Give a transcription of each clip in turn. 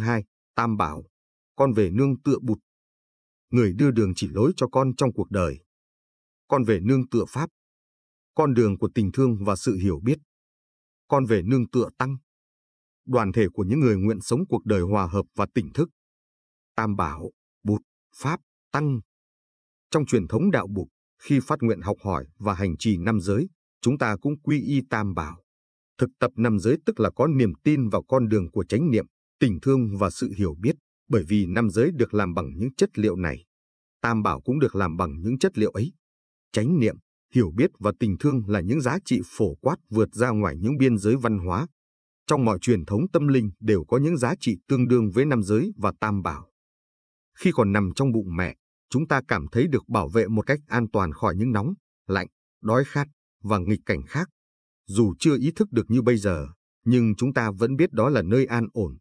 2. Tam Bảo, con về nương tựa bụt. Người đưa đường chỉ lối cho con trong cuộc đời. Con về nương tựa Pháp. Con đường của tình thương và sự hiểu biết. Con về nương tựa Tăng. Đoàn thể của những người nguyện sống cuộc đời hòa hợp và tỉnh thức. Tam Bảo, Bụt, Pháp, Tăng. Trong truyền thống đạo Bụt, khi phát nguyện học hỏi và hành trì năm giới, chúng ta cũng quy y Tam Bảo. Thực tập năm giới tức là có niềm tin vào con đường của chánh niệm, tình thương và sự hiểu biết, bởi vì nam giới được làm bằng những chất liệu này. Tam Bảo cũng được làm bằng những chất liệu ấy. Chánh niệm, hiểu biết và tình thương là những giá trị phổ quát vượt ra ngoài những biên giới văn hóa. Trong mọi truyền thống tâm linh đều có những giá trị tương đương với nam giới và tam bảo. Khi còn nằm trong bụng mẹ, chúng ta cảm thấy được bảo vệ một cách an toàn khỏi những nóng, lạnh, đói khát và nghịch cảnh khác. Dù chưa ý thức được như bây giờ, nhưng chúng ta vẫn biết đó là nơi an ổn.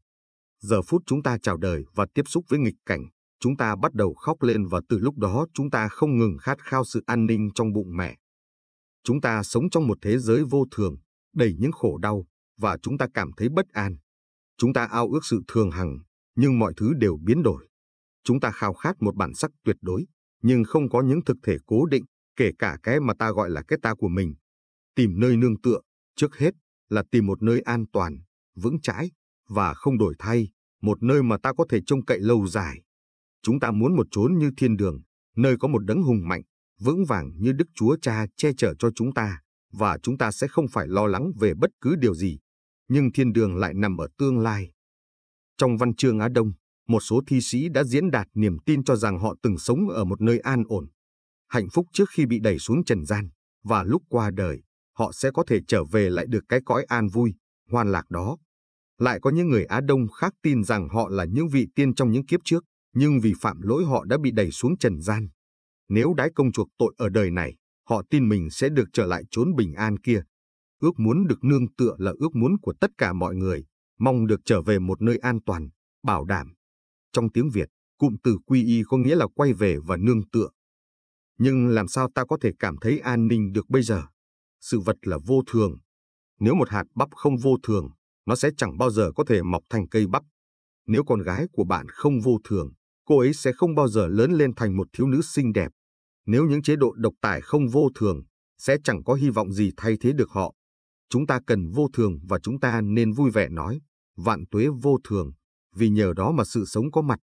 Giờ phút chúng ta chào đời và tiếp xúc với nghịch cảnh, chúng ta bắt đầu khóc lên và từ lúc đó chúng ta không ngừng khát khao sự an ninh trong bụng mẹ. Chúng ta sống trong một thế giới vô thường, đầy những khổ đau, và chúng ta cảm thấy bất an. Chúng ta ao ước sự thường hằng, nhưng mọi thứ đều biến đổi. Chúng ta khao khát một bản sắc tuyệt đối, nhưng không có những thực thể cố định, kể cả cái mà ta gọi là cái ta của mình. Tìm nơi nương tựa, trước hết là tìm một nơi an toàn, vững chãi và không đổi thay, một nơi mà ta có thể trông cậy lâu dài. Chúng ta muốn một chốn như thiên đường, nơi có một đấng hùng mạnh, vững vàng như Đức Chúa Cha che chở cho chúng ta, và chúng ta sẽ không phải lo lắng về bất cứ điều gì. Nhưng thiên đường lại nằm ở tương lai. Trong văn chương Á Đông, một số thi sĩ đã diễn đạt niềm tin cho rằng họ từng sống ở một nơi an ổn, hạnh phúc trước khi bị đẩy xuống trần gian, và lúc qua đời, họ sẽ có thể trở về lại được cái cõi an vui, hoan lạc đó. Lại có những người Á Đông khác tin rằng họ là những vị tiên trong những kiếp trước, nhưng vì phạm lỗi họ đã bị đẩy xuống trần gian. Nếu đái công chuộc tội ở đời này, họ tin mình sẽ được trở lại chốn bình an kia. Ước muốn được nương tựa là ước muốn của tất cả mọi người, mong được trở về một nơi an toàn, bảo đảm. Trong tiếng Việt, cụm từ quy y có nghĩa là quay về và nương tựa. Nhưng làm sao ta có thể cảm thấy an ninh được bây giờ? Sự vật là vô thường. Nếu một hạt bắp không vô thường, nó sẽ chẳng bao giờ có thể mọc thành cây bắp. Nếu con gái của bạn không vô thường, cô ấy sẽ không bao giờ lớn lên thành một thiếu nữ xinh đẹp. Nếu những chế độ độc tài không vô thường, sẽ chẳng có hy vọng gì thay thế được họ. Chúng ta cần vô thường và chúng ta nên vui vẻ nói, vạn tuế vô thường, vì nhờ đó mà sự sống có mặt.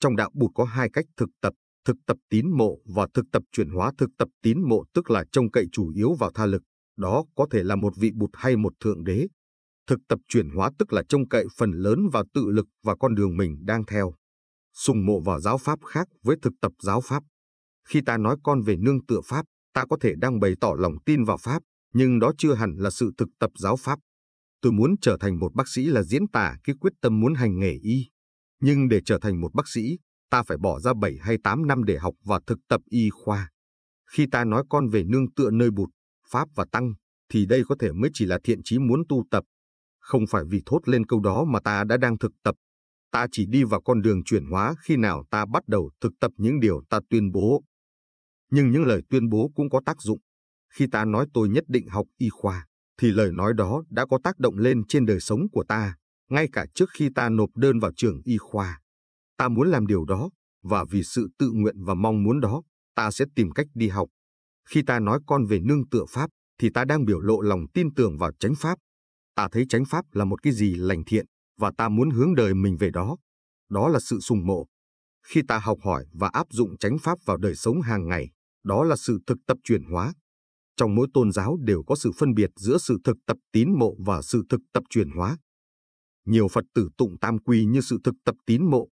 Trong đạo Bụt có hai cách thực tập, thực tập tín mộ và thực tập chuyển hóa thực tập tín mộ tức là trông cậy chủ yếu vào tha lực, đó có thể là một vị Bụt hay một thượng đế. Thực tập chuyển hóa tức là trông cậy phần lớn vào tự lực và con đường mình đang theo. Sùng mộ vào giáo pháp khác với thực tập giáo pháp. Khi ta nói con về nương tựa Pháp, ta có thể đang bày tỏ lòng tin vào Pháp, nhưng đó chưa hẳn là sự thực tập giáo Pháp. Tôi muốn trở thành một bác sĩ là diễn tả cái quyết tâm muốn hành nghề y. Nhưng để trở thành một bác sĩ, ta phải bỏ ra 7 hay 8 năm để học và thực tập y khoa. Khi ta nói con về nương tựa nơi bụt, Pháp và Tăng, thì đây có thể mới chỉ là thiện chí muốn tu tập. Không phải vì thốt lên câu đó mà ta đã đang thực tập. Ta chỉ đi vào con đường chuyển hóa khi nào ta bắt đầu thực tập những điều ta tuyên bố nhưng những lời tuyên bố cũng có tác dụng. Khi ta nói tôi nhất định học y khoa, thì lời nói đó đã có tác động lên trên đời sống của ta, ngay cả trước khi ta nộp đơn vào trường y khoa. Ta muốn làm điều đó, và vì sự tự nguyện và mong muốn đó, ta sẽ tìm cách đi học. Khi ta nói con về nương tựa Pháp, thì ta đang biểu lộ lòng tin tưởng vào chánh Pháp. Ta thấy chánh Pháp là một cái gì lành thiện, và ta muốn hướng đời mình về đó. Đó là sự sùng mộ. Khi ta học hỏi và áp dụng chánh Pháp vào đời sống hàng ngày, đó là sự thực tập chuyển hóa. Trong mỗi tôn giáo đều có sự phân biệt giữa sự thực tập tín mộ và sự thực tập chuyển hóa. Nhiều Phật tử tụng tam quy như sự thực tập tín mộ.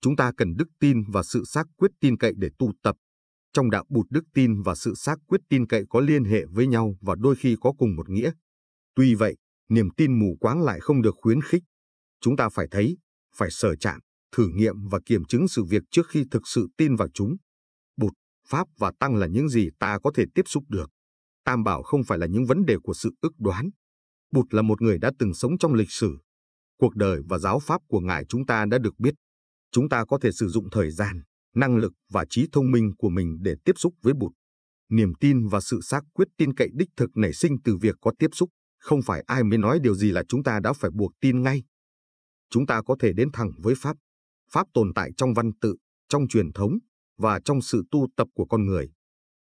Chúng ta cần đức tin và sự xác quyết tin cậy để tu tập. Trong đạo bụt đức tin và sự xác quyết tin cậy có liên hệ với nhau và đôi khi có cùng một nghĩa. Tuy vậy, niềm tin mù quáng lại không được khuyến khích. Chúng ta phải thấy, phải sở chạm, thử nghiệm và kiểm chứng sự việc trước khi thực sự tin vào chúng. Bụt Pháp và Tăng là những gì ta có thể tiếp xúc được. Tam bảo không phải là những vấn đề của sự ức đoán. Bụt là một người đã từng sống trong lịch sử. Cuộc đời và giáo pháp của Ngài chúng ta đã được biết. Chúng ta có thể sử dụng thời gian, năng lực và trí thông minh của mình để tiếp xúc với Bụt. Niềm tin và sự xác quyết tin cậy đích thực nảy sinh từ việc có tiếp xúc, không phải ai mới nói điều gì là chúng ta đã phải buộc tin ngay. chúng ta có thể đến thẳng với Pháp. Pháp tồn tại trong văn tự, trong truyền thống và trong sự tu tập của con người.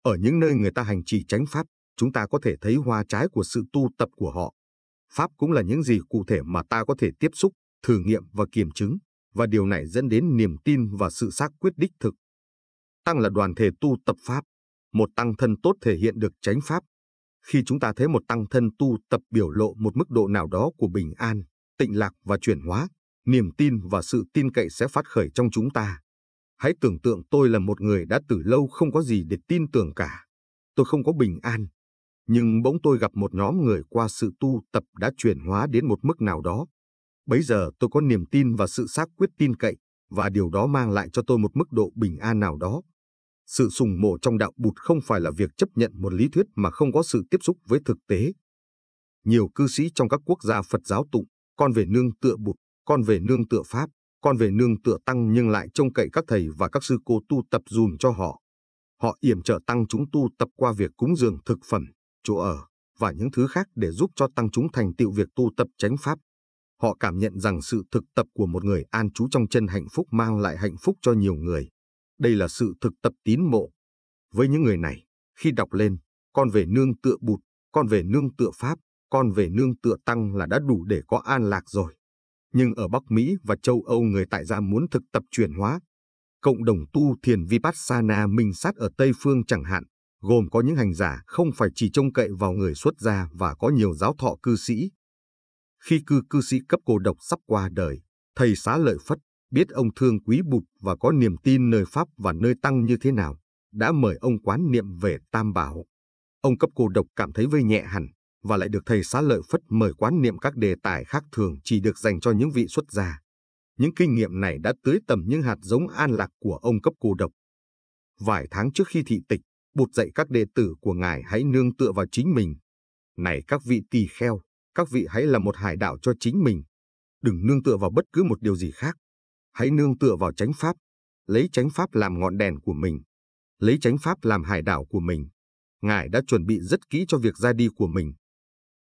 Ở những nơi người ta hành trì tránh Pháp, chúng ta có thể thấy hoa trái của sự tu tập của họ. Pháp cũng là những gì cụ thể mà ta có thể tiếp xúc, thử nghiệm và kiểm chứng, và điều này dẫn đến niềm tin và sự xác quyết đích thực. Tăng là đoàn thể tu tập Pháp. Một tăng thân tốt thể hiện được chánh Pháp. Khi chúng ta thấy một tăng thân tu tập biểu lộ một mức độ nào đó của bình an, tịnh lạc và chuyển hóa, niềm tin và sự tin cậy sẽ phát khởi trong chúng ta. Hãy tưởng tượng tôi là một người đã từ lâu không có gì để tin tưởng cả. Tôi không có bình an. Nhưng bỗng tôi gặp một nhóm người qua sự tu tập đã chuyển hóa đến một mức nào đó. Bấy giờ tôi có niềm tin và sự xác quyết tin cậy, và điều đó mang lại cho tôi một mức độ bình an nào đó. Sự sùng mộ trong đạo bụt không phải là việc chấp nhận một lý thuyết mà không có sự tiếp xúc với thực tế. Nhiều cư sĩ trong các quốc gia Phật giáo tụng, con về nương tựa bụt, con về nương tựa Pháp, con về nương tựa tăng nhưng lại trông cậy các thầy và các sư cô tu tập dùm cho họ. Họ yểm trợ tăng chúng tu tập qua việc cúng dường thực phẩm, chỗ ở và những thứ khác để giúp cho tăng chúng thành tựu việc tu tập chánh pháp. Họ cảm nhận rằng sự thực tập của một người an trú trong chân hạnh phúc mang lại hạnh phúc cho nhiều người. Đây là sự thực tập tín mộ. Với những người này, khi đọc lên, con về nương tựa bụt, con về nương tựa pháp, con về nương tựa tăng là đã đủ để có an lạc rồi. Nhưng ở Bắc Mỹ và châu Âu người tại gia muốn thực tập chuyển hóa. Cộng đồng tu thiền Vipassana minh sát ở Tây Phương chẳng hạn, gồm có những hành giả không phải chỉ trông cậy vào người xuất gia và có nhiều giáo thọ cư sĩ. Khi cư cư sĩ cấp cô độc sắp qua đời, thầy xá lợi Phất biết ông thương quý bụt và có niềm tin nơi Pháp và nơi Tăng như thế nào, đã mời ông quán niệm về Tam Bảo. Ông cấp cô độc cảm thấy vơi nhẹ hẳn, và lại được thầy xá lợi Phất mời quán niệm các đề tài khác thường chỉ được dành cho những vị xuất gia. Những kinh nghiệm này đã tưới tầm những hạt giống an lạc của ông cấp cô độc. Vài tháng trước khi thị tịch, Bụt dạy các đệ tử của Ngài hãy nương tựa vào chính mình. Này các vị tỳ kheo, các vị hãy là một hải đạo cho chính mình. Đừng nương tựa vào bất cứ một điều gì khác. Hãy nương tựa vào chánh pháp, lấy chánh pháp làm ngọn đèn của mình, lấy chánh pháp làm hải đảo của mình. Ngài đã chuẩn bị rất kỹ cho việc ra đi của mình.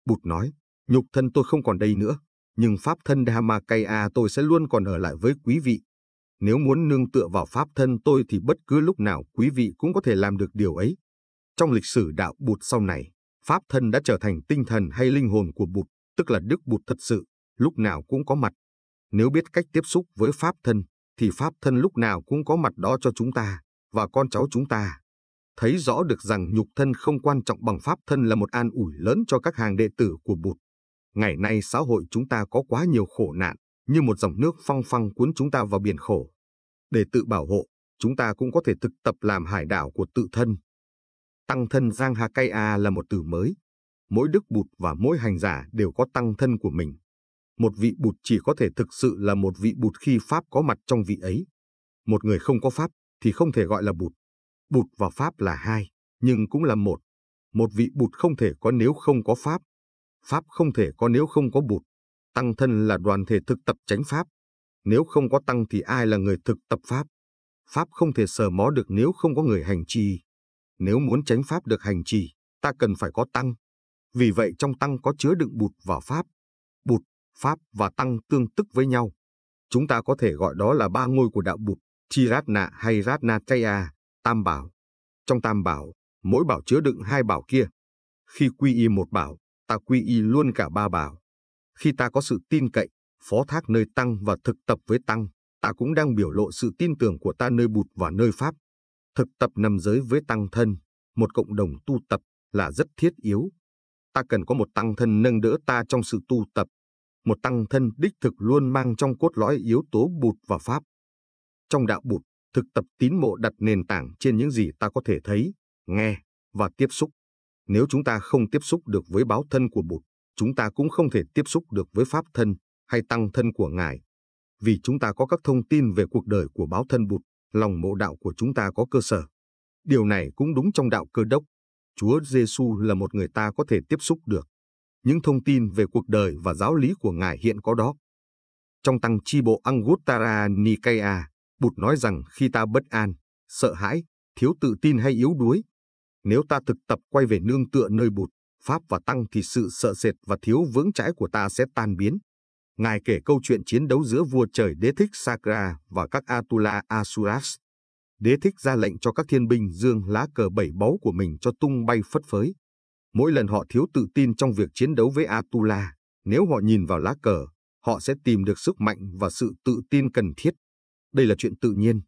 Bụt nói, nhục thân tôi không còn đây nữa, nhưng pháp thân Dhammakaya tôi sẽ luôn còn ở lại với quý vị. Nếu muốn nương tựa vào pháp thân tôi thì bất cứ lúc nào quý vị cũng có thể làm được điều ấy. Trong lịch sử đạo Bụt sau này, pháp thân đã trở thành tinh thần hay linh hồn của Bụt, tức là Đức Bụt thật sự, lúc nào cũng có mặt. Nếu biết cách tiếp xúc với pháp thân, thì pháp thân lúc nào cũng có mặt đó cho chúng ta và con cháu chúng ta. Thấy rõ được rằng nhục thân không quan trọng bằng pháp thân là một an ủi lớn cho các hàng đệ tử của Bụt. Ngày nay xã hội chúng ta có quá nhiều khổ nạn, như một dòng nước phăng phăng cuốn chúng ta vào biển khổ. Để tự bảo hộ, chúng ta cũng có thể thực tập làm hải đảo của tự thân. Tăng thân Giang Hakaya là một từ mới. Mỗi đức bụt và mỗi hành giả đều có tăng thân của mình. Một vị bụt chỉ có thể thực sự là một vị bụt khi Pháp có mặt trong vị ấy. Một người không có Pháp thì không thể gọi là bụt. Bụt và Pháp là hai, nhưng cũng là một. Một vị bụt không thể có nếu không có Pháp. Pháp không thể có nếu không có bụt. Tăng thân là đoàn thể thực tập tránh Pháp. Nếu không có tăng thì ai là người thực tập Pháp? Pháp không thể sờ mó được nếu không có người hành trì. Nếu muốn tránh Pháp được hành trì, ta cần phải có tăng. Vì vậy trong tăng có chứa đựng bụt và Pháp. Bụt, Pháp và tăng tương tức với nhau. Chúng ta có thể gọi đó là ba ngôi của đạo bụt, Chiratna hay Ratnataya, Tam Bảo. Trong Tam Bảo, mỗi bảo chứa đựng hai bảo kia. Khi quy y một bảo, ta quy y luôn cả ba bảo. Khi ta có sự tin cậy, phó thác nơi tăng và thực tập với tăng, ta cũng đang biểu lộ sự tin tưởng của ta nơi bụt và nơi pháp. Thực tập nằm giới với tăng thân, một cộng đồng tu tập là rất thiết yếu. Ta cần có một tăng thân nâng đỡ ta trong sự tu tập. Một tăng thân đích thực luôn mang trong cốt lõi yếu tố bụt và pháp. Trong đạo bụt, thực tập tín mộ đặt nền tảng trên những gì ta có thể thấy, nghe và tiếp xúc. Nếu chúng ta không tiếp xúc được với báo thân của Bụt, chúng ta cũng không thể tiếp xúc được với pháp thân hay tăng thân của Ngài. Vì chúng ta có các thông tin về cuộc đời của báo thân Bụt, lòng mộ đạo của chúng ta có cơ sở. Điều này cũng đúng trong đạo cơ đốc. Chúa Giêsu là một người ta có thể tiếp xúc được. Những thông tin về cuộc đời và giáo lý của Ngài hiện có đó. Trong tăng chi bộ Anguttara Nikaya, Bụt nói rằng khi ta bất an, sợ hãi, thiếu tự tin hay yếu đuối, nếu ta thực tập quay về nương tựa nơi Bụt, Pháp và Tăng thì sự sợ sệt và thiếu vững chãi của ta sẽ tan biến. Ngài kể câu chuyện chiến đấu giữa vua trời đế thích Sakra và các Atula Asuras. Đế thích ra lệnh cho các thiên binh dương lá cờ bảy báu của mình cho tung bay phất phới. Mỗi lần họ thiếu tự tin trong việc chiến đấu với Atula, nếu họ nhìn vào lá cờ, họ sẽ tìm được sức mạnh và sự tự tin cần thiết. Đây là chuyện tự nhiên.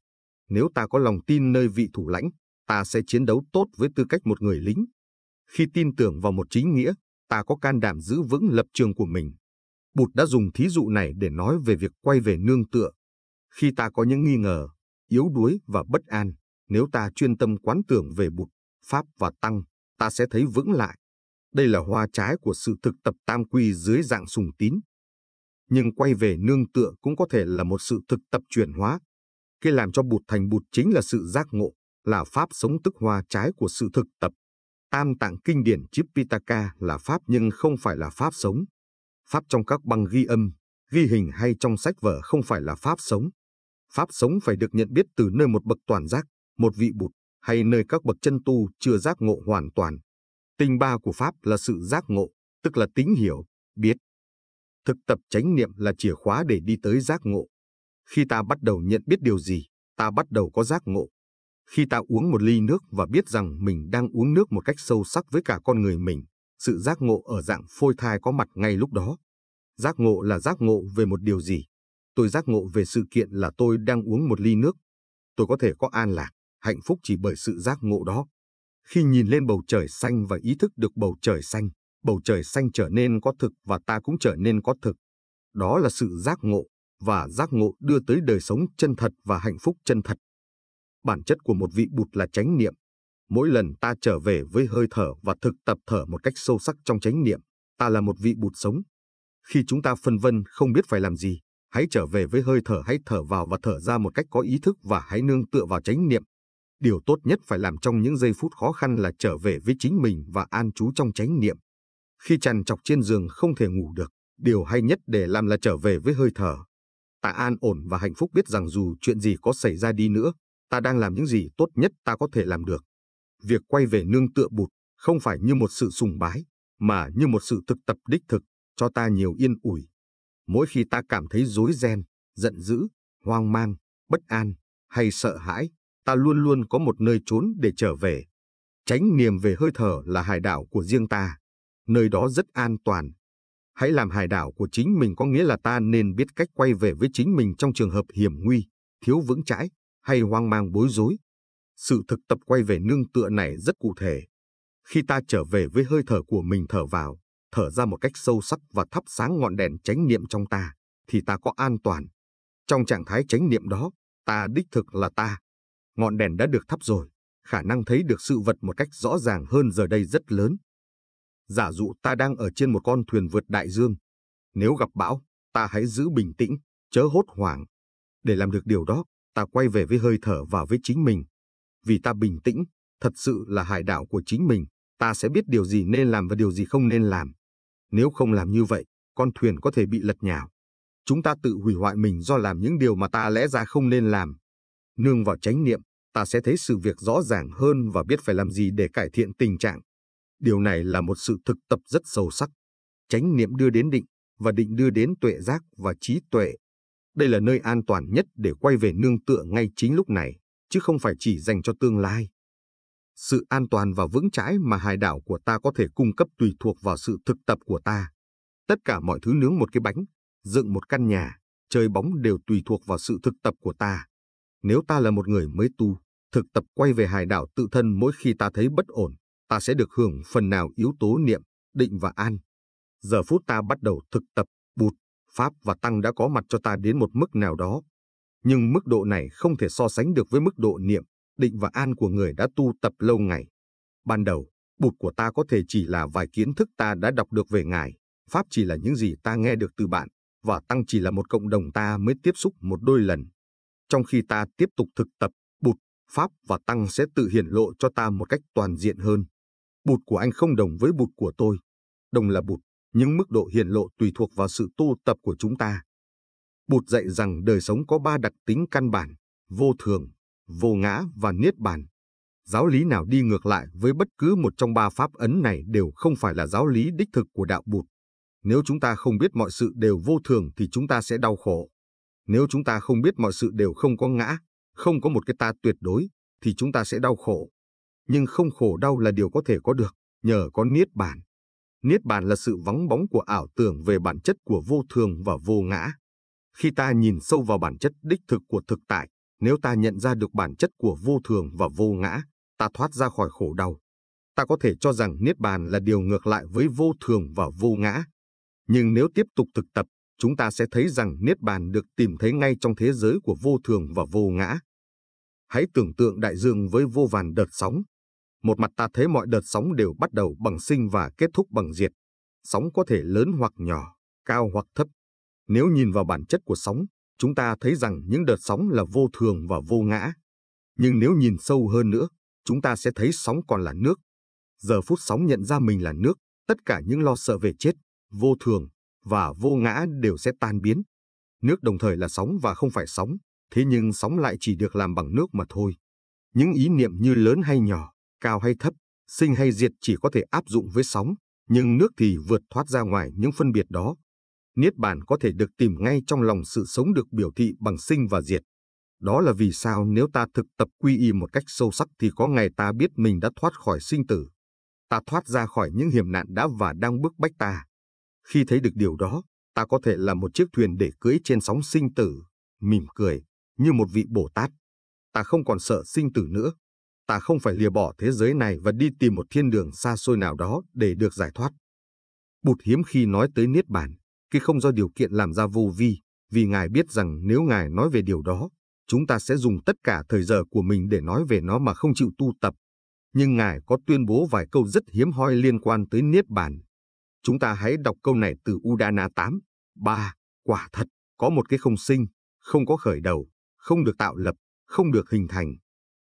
Nếu ta có lòng tin nơi vị thủ lãnh, ta sẽ chiến đấu tốt với tư cách một người lính. Khi tin tưởng vào một chính nghĩa, ta có can đảm giữ vững lập trường của mình. Bụt đã dùng thí dụ này để nói về việc quay về nương tựa. Khi ta có những nghi ngờ, yếu đuối và bất an, nếu ta chuyên tâm quán tưởng về Bụt, Pháp và Tăng, ta sẽ thấy vững lại. Đây là hoa trái của sự thực tập tam quy dưới dạng sùng tín. Nhưng quay về nương tựa cũng có thể là một sự thực tập chuyển hóa. Cái làm cho Bụt thành Bụt chính là sự giác ngộ, là pháp sống tức hoa trái của sự thực tập. Tam tạng kinh điển Chipitaka là pháp nhưng không phải là pháp sống. Pháp trong các băng ghi âm, ghi hình hay trong sách vở không phải là pháp sống. Pháp sống phải được nhận biết từ nơi một bậc toàn giác, một vị bụt, hay nơi các bậc chân tu chưa giác ngộ hoàn toàn. Tinh ba của Pháp là sự giác ngộ, tức là tính hiểu, biết. Thực tập chánh niệm là chìa khóa để đi tới giác ngộ. Khi ta bắt đầu nhận biết điều gì, ta bắt đầu có giác ngộ. Khi ta uống một ly nước và biết rằng mình đang uống nước một cách sâu sắc với cả con người mình, sự giác ngộ ở dạng phôi thai có mặt ngay lúc đó. Giác ngộ là giác ngộ về một điều gì? Tôi giác ngộ về sự kiện là tôi đang uống một ly nước. Tôi có thể có an lạc, hạnh phúc chỉ bởi sự giác ngộ đó. Khi nhìn lên bầu trời xanh và ý thức được bầu trời xanh, bầu trời xanh trở nên có thực và ta cũng trở nên có thực. Đó là sự giác ngộ, và giác ngộ đưa tới đời sống chân thật và hạnh phúc chân thật. Bản chất của một vị bụt là chánh niệm. Mỗi lần ta trở về với hơi thở và thực tập thở một cách sâu sắc trong chánh niệm, ta là một vị bụt sống. Khi chúng ta phân vân không biết phải làm gì, hãy trở về với hơi thở hãy thở vào và thở ra một cách có ý thức và hãy nương tựa vào chánh niệm. Điều tốt nhất phải làm trong những giây phút khó khăn là trở về với chính mình và an trú trong chánh niệm. Khi trằn trọc trên giường không thể ngủ được, điều hay nhất để làm là trở về với hơi thở. Ta an ổn và hạnh phúc biết rằng dù chuyện gì có xảy ra đi nữa, ta đang làm những gì tốt nhất ta có thể làm được. Việc quay về nương tựa bụt không phải như một sự sùng bái, mà như một sự thực tập đích thực, cho ta nhiều yên ủi. Mỗi khi ta cảm thấy rối ren, giận dữ, hoang mang, bất an hay sợ hãi, ta luôn luôn có một nơi trốn để trở về. Tránh niềm về hơi thở là hải đảo của riêng ta. Nơi đó rất an toàn. Hãy làm hải đảo của chính mình có nghĩa là ta nên biết cách quay về với chính mình trong trường hợp hiểm nguy, thiếu vững chãi hay hoang mang bối rối. Sự thực tập quay về nương tựa này rất cụ thể. Khi ta trở về với hơi thở của mình thở vào, thở ra một cách sâu sắc và thắp sáng ngọn đèn chánh niệm trong ta, thì ta có an toàn. Trong trạng thái chánh niệm đó, ta đích thực là ta. Ngọn đèn đã được thắp rồi, khả năng thấy được sự vật một cách rõ ràng hơn giờ đây rất lớn. Giả dụ ta đang ở trên một con thuyền vượt đại dương. Nếu gặp bão, ta hãy giữ bình tĩnh, chớ hốt hoảng. Để làm được điều đó, ta quay về với hơi thở và với chính mình. Vì ta bình tĩnh, thật sự là hải đảo của chính mình, ta sẽ biết điều gì nên làm và điều gì không nên làm. Nếu không làm như vậy, con thuyền có thể bị lật nhào. Chúng ta tự hủy hoại mình do làm những điều mà ta lẽ ra không nên làm. Nương vào chánh niệm, ta sẽ thấy sự việc rõ ràng hơn và biết phải làm gì để cải thiện tình trạng. Điều này là một sự thực tập rất sâu sắc. Chánh niệm đưa đến định, và định đưa đến tuệ giác và trí tuệ. Đây là nơi an toàn nhất để quay về nương tựa ngay chính lúc này, chứ không phải chỉ dành cho tương lai. Sự an toàn và vững chãi mà hải đảo của ta có thể cung cấp tùy thuộc vào sự thực tập của ta. Tất cả mọi thứ nướng một cái bánh, dựng một căn nhà, chơi bóng đều tùy thuộc vào sự thực tập của ta. Nếu ta là một người mới tu, thực tập quay về hải đảo tự thân mỗi khi ta thấy bất ổn, ta sẽ được hưởng phần nào yếu tố niệm, định và an. Giờ phút ta bắt đầu thực tập, bụt, pháp và tăng đã có mặt cho ta đến một mức nào đó. Nhưng mức độ này không thể so sánh được với mức độ niệm, định và an của người đã tu tập lâu ngày. Ban đầu, bụt của ta có thể chỉ là vài kiến thức ta đã đọc được về Ngài, Pháp chỉ là những gì ta nghe được từ bạn, và Tăng chỉ là một cộng đồng ta mới tiếp xúc một đôi lần. Trong khi ta tiếp tục thực tập, bụt, Pháp và Tăng sẽ tự hiển lộ cho ta một cách toàn diện hơn. Bụt của anh không đồng với bụt của tôi. Đồng là bụt, nhưng mức độ hiển lộ tùy thuộc vào sự tu tập của chúng ta. Bụt dạy rằng đời sống có ba đặc tính căn bản, vô thường, vô ngã và niết bàn. Giáo lý nào đi ngược lại với bất cứ một trong ba pháp ấn này đều không phải là giáo lý đích thực của đạo Bụt. Nếu chúng ta không biết mọi sự đều vô thường thì chúng ta sẽ đau khổ. Nếu chúng ta không biết mọi sự đều không có ngã, không có một cái ta tuyệt đối, thì chúng ta sẽ đau khổ. Nhưng không khổ đau là điều có thể có được, nhờ có Niết Bàn. Niết Bàn là sự vắng bóng của ảo tưởng về bản chất của vô thường và vô ngã. Khi ta nhìn sâu vào bản chất đích thực của thực tại, nếu ta nhận ra được bản chất của vô thường và vô ngã, ta thoát ra khỏi khổ đau. Ta có thể cho rằng Niết Bàn là điều ngược lại với vô thường và vô ngã. Nhưng nếu tiếp tục thực tập, chúng ta sẽ thấy rằng Niết Bàn được tìm thấy ngay trong thế giới của vô thường và vô ngã. Hãy tưởng tượng đại dương với vô vàn đợt sóng. Một mặt ta thấy mọi đợt sóng đều bắt đầu bằng sinh và kết thúc bằng diệt. Sóng có thể lớn hoặc nhỏ, cao hoặc thấp. Nếu nhìn vào bản chất của sóng, chúng ta thấy rằng những đợt sóng là vô thường và vô ngã. Nhưng nếu nhìn sâu hơn nữa, chúng ta sẽ thấy sóng còn là nước. Giờ phút sóng nhận ra mình là nước, tất cả những lo sợ về chết, vô thường và vô ngã đều sẽ tan biến. Nước đồng thời là sóng và không phải sóng, thế nhưng sóng lại chỉ được làm bằng nước mà thôi. Những ý niệm như lớn hay nhỏ, cao hay thấp, sinh hay diệt chỉ có thể áp dụng với sóng, nhưng nước thì vượt thoát ra ngoài những phân biệt đó. Niết bàn có thể được tìm ngay trong lòng sự sống được biểu thị bằng sinh và diệt. Đó là vì sao nếu ta thực tập quy y một cách sâu sắc thì có ngày ta biết mình đã thoát khỏi sinh tử. Ta thoát ra khỏi những hiểm nạn đã và đang bức bách ta. Khi thấy được điều đó, ta có thể là một chiếc thuyền để cưỡi trên sóng sinh tử, mỉm cười, như một vị Bồ Tát. Ta không còn sợ sinh tử nữa. Ta không phải lìa bỏ thế giới này và đi tìm một thiên đường xa xôi nào đó để được giải thoát. Bụt hiếm khi nói tới Niết Bàn, khi không do điều kiện làm ra vô vi, vì Ngài biết rằng nếu Ngài nói về điều đó, chúng ta sẽ dùng tất cả thời giờ của mình để nói về nó mà không chịu tu tập. Nhưng Ngài có tuyên bố vài câu rất hiếm hoi liên quan tới Niết Bàn. Chúng ta hãy đọc câu này từ Udana 8. 3. Quả thật, có một cái không sinh, không có khởi đầu, không được tạo lập, không được hình thành.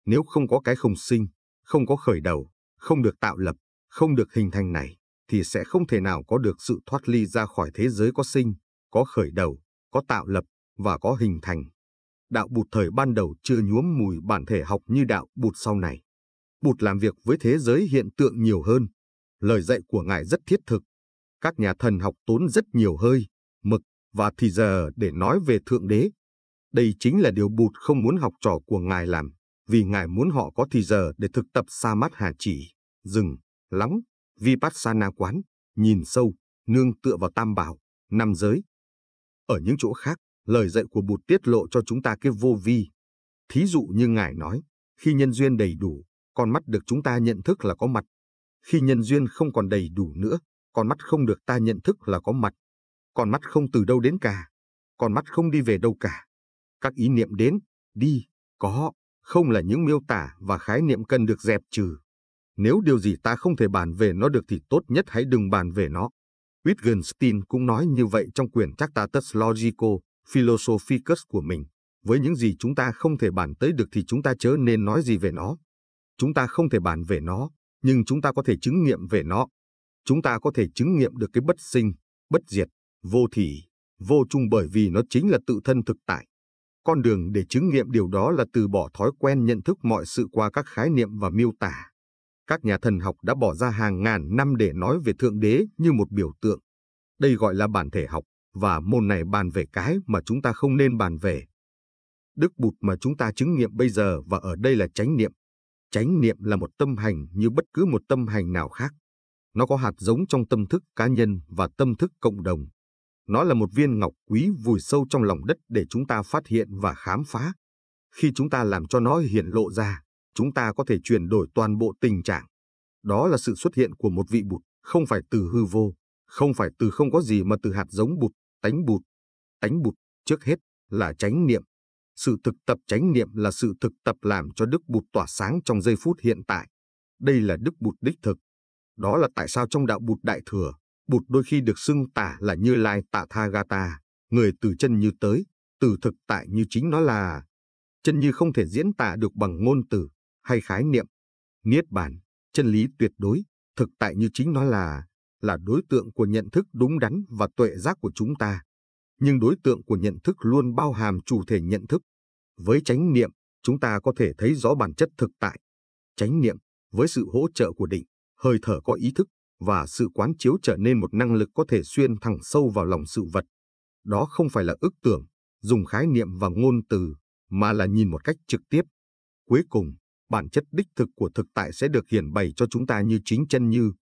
Nếu không có cái không sinh, không có khởi đầu, không được tạo lập, không được hình thành này, thì sẽ không thể nào có được sự thoát ly ra khỏi thế giới có sinh, có khởi đầu, có tạo lập và có hình thành. Đạo bụt thời ban đầu chưa nhuốm mùi bản thể học như đạo bụt sau này. Bụt làm việc với thế giới hiện tượng nhiều hơn. Lời dạy của Ngài rất thiết thực. Các nhà thần học tốn rất nhiều hơi, mực và thì giờ để nói về Thượng Đế. Đây chính là điều bụt không muốn học trò của Ngài làm, vì Ngài muốn họ có thì giờ để thực tập sa mát hà chỉ, dừng, lắng, vipassana quán, nhìn sâu, nương tựa vào tam bảo, năm giới. Ở những chỗ khác, lời dạy của Bụt tiết lộ cho chúng ta cái vô vi. Thí dụ như Ngài nói, khi nhân duyên đầy đủ, con mắt được chúng ta nhận thức là có mặt. Khi nhân duyên không còn đầy đủ nữa, con mắt không được ta nhận thức là có mặt. Con mắt không từ đâu đến cả. Con mắt không đi về đâu cả. Các ý niệm đến, đi, có, không là những miêu tả và khái niệm cần được dẹp trừ. Nếu điều gì ta không thể bàn về nó được thì tốt nhất hãy đừng bàn về nó. Wittgenstein cũng nói như vậy trong quyển Tractatus Logico Philosophicus của mình. Với những gì chúng ta không thể bàn tới được thì chúng ta chớ nên nói gì về nó. Chúng ta không thể bàn về nó, nhưng chúng ta có thể chứng nghiệm về nó. Chúng ta có thể chứng nghiệm được cái bất sinh, bất diệt, vô thỉ, vô chung bởi vì nó chính là tự thân thực tại. Con đường để chứng nghiệm điều đó là từ bỏ thói quen nhận thức mọi sự qua các khái niệm và miêu tả. Các nhà thần học đã bỏ ra hàng ngàn năm để nói về Thượng Đế như một biểu tượng. Đây gọi là bản thể học, và môn này bàn về cái mà chúng ta không nên bàn về. Đức Bụt mà chúng ta chứng nghiệm bây giờ và ở đây là chánh niệm. Chánh niệm là một tâm hành như bất cứ một tâm hành nào khác. Nó có hạt giống trong tâm thức cá nhân và tâm thức cộng đồng. Nó là một viên ngọc quý vùi sâu trong lòng đất để chúng ta phát hiện và khám phá. Khi chúng ta làm cho nó hiện lộ ra, chúng ta có thể chuyển đổi toàn bộ tình trạng. Đó là sự xuất hiện của một vị bụt, không phải từ hư vô, không phải từ không có gì mà từ hạt giống bụt, tánh bụt. Tánh bụt, trước hết, là chánh niệm. Sự thực tập chánh niệm là sự thực tập làm cho Đức Bụt tỏa sáng trong giây phút hiện tại. Đây là Đức Bụt đích thực. Đó là tại sao trong đạo Bụt Đại Thừa, Bụt đôi khi được xưng tả là Như Lai Tạ Tha Gata, người từ chân như tới, từ thực tại như chính nó là. Chân như không thể diễn tả được bằng ngôn từ hay khái niệm. Niết bàn, chân lý tuyệt đối, thực tại như chính nó là, là đối tượng của nhận thức đúng đắn và tuệ giác của chúng ta. Nhưng đối tượng của nhận thức luôn bao hàm chủ thể nhận thức. Với chánh niệm, chúng ta có thể thấy rõ bản chất thực tại. Chánh niệm, với sự hỗ trợ của định, hơi thở có ý thức và sự quán chiếu trở nên một năng lực có thể xuyên thẳng sâu vào lòng sự vật. Đó không phải là ước tưởng, dùng khái niệm và ngôn từ, mà là nhìn một cách trực tiếp. Cuối cùng, bản chất đích thực của thực tại sẽ được hiển bày cho chúng ta như chính chân như.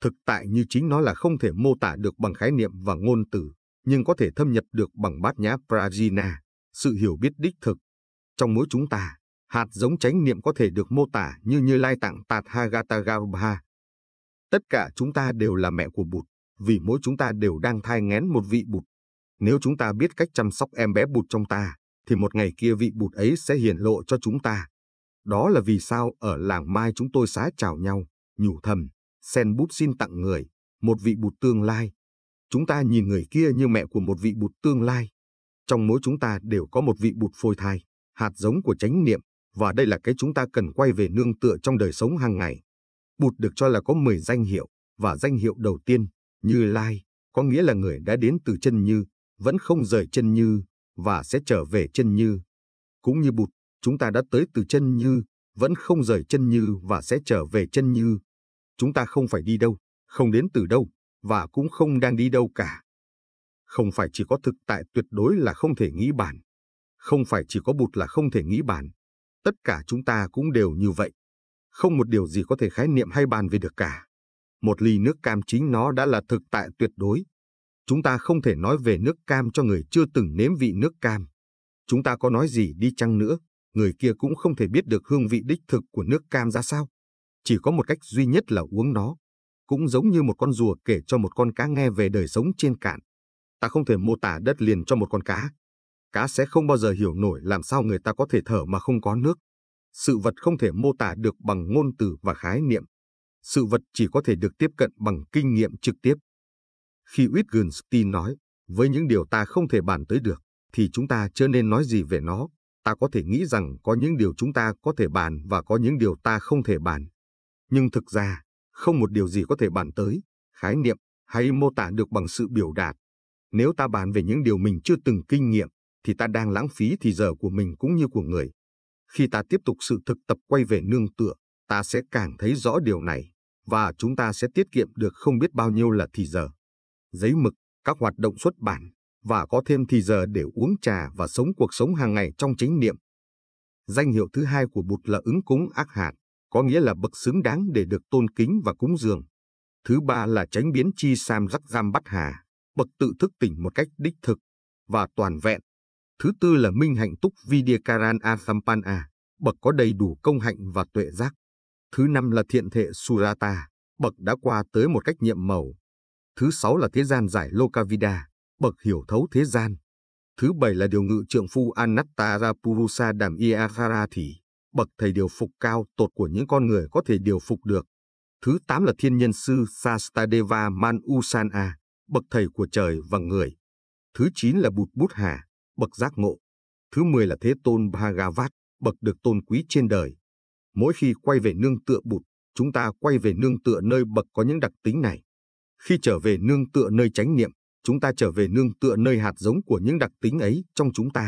Thực tại như chính nó là không thể mô tả được bằng khái niệm và ngôn từ, nhưng có thể thâm nhập được bằng bát nhã Prajna, sự hiểu biết đích thực. Trong mỗi chúng ta, hạt giống chánh niệm có thể được mô tả như như lai tạng Tathagata Garbha. Tất cả chúng ta đều là mẹ của Bụt, vì mỗi chúng ta đều đang thai ngén một vị Bụt. Nếu chúng ta biết cách chăm sóc em bé Bụt trong ta, thì một ngày kia vị Bụt ấy sẽ hiển lộ cho chúng ta. Đó là vì sao ở làng Mai chúng tôi xá chào nhau, nhủ thầm, sen bút xin tặng người, một vị Bụt tương lai. Chúng ta nhìn người kia như mẹ của một vị Bụt tương lai. Trong mỗi chúng ta đều có một vị Bụt phôi thai, hạt giống của chánh niệm, và đây là cái chúng ta cần quay về nương tựa trong đời sống hàng ngày. Bụt được cho là có 10 danh hiệu, và danh hiệu đầu tiên, Như Lai, có nghĩa là người đã đến từ chân như, vẫn không rời chân như, và sẽ trở về chân như. Cũng như Bụt, chúng ta đã tới từ chân như, vẫn không rời chân như và sẽ trở về chân như. Chúng ta không phải đi đâu, không đến từ đâu, và cũng không đang đi đâu cả. Không phải chỉ có thực tại tuyệt đối là không thể nghĩ bàn. Không phải chỉ có Bụt là không thể nghĩ bàn. Tất cả chúng ta cũng đều như vậy. Không một điều gì có thể khái niệm hay bàn về được cả. Một ly nước cam chính nó đã là thực tại tuyệt đối. Chúng ta không thể nói về nước cam cho người chưa từng nếm vị nước cam. Chúng ta có nói gì đi chăng nữa, người kia cũng không thể biết được hương vị đích thực của nước cam ra sao. Chỉ có một cách duy nhất là uống nó. Cũng giống như một con rùa kể cho một con cá nghe về đời sống trên cạn. Ta không thể mô tả đất liền cho một con cá. Cá sẽ không bao giờ hiểu nổi làm sao người ta có thể thở mà không có nước. Sự vật không thể mô tả được bằng ngôn từ và khái niệm. Sự vật chỉ có thể được tiếp cận bằng kinh nghiệm trực tiếp. Khi Wittgenstein nói, với những điều ta không thể bàn tới được, thì chúng ta chưa nên nói gì về nó. Ta có thể nghĩ rằng có những điều chúng ta có thể bàn và có những điều ta không thể bàn. Nhưng thực ra, không một điều gì có thể bàn tới, khái niệm hay mô tả được bằng sự biểu đạt. Nếu ta bàn về những điều mình chưa từng kinh nghiệm, thì ta đang lãng phí thì giờ của mình cũng như của người. Khi ta tiếp tục sự thực tập quay về nương tựa, ta sẽ càng thấy rõ điều này, và chúng ta sẽ tiết kiệm được không biết bao nhiêu là thì giờ giấy mực, các hoạt động xuất bản, và có thêm thì giờ để uống trà và sống cuộc sống hàng ngày trong chính niệm. Danh hiệu thứ hai của Bụt là ứng cúng ác hạt, có nghĩa là bậc xứng đáng để được tôn kính và cúng dường. Thứ ba là tránh biến chi sam rắc giam bắt hà, bậc tự thức tỉnh một cách đích thực và toàn vẹn. Thứ tư là minh hạnh túc Vidyakaran asampana, bậc có đầy đủ công hạnh và tuệ giác. Thứ năm là thiện thệ Surata, bậc đã qua tới một cách nhiệm màu, Thứ sáu là thế gian giải Lokavida, bậc hiểu thấu thế gian. Thứ bảy là điều ngự trượng phu Anattara Purusa Đàm Iararathi, bậc thầy điều phục cao tột của những con người có thể điều phục được. Thứ tám là thiên nhân sư Sastadeva Manusana, bậc thầy của trời và người. Thứ chín là Bụt Bút Hà, bậc giác ngộ. Thứ mười là Thế Tôn Bhagavat, bậc được tôn quý trên đời. Mỗi khi quay về nương tựa Bụt, chúng ta quay về nương tựa nơi bậc có những đặc tính này. Khi trở về nương tựa nơi chánh niệm, chúng ta trở về nương tựa nơi hạt giống của những đặc tính ấy trong chúng ta.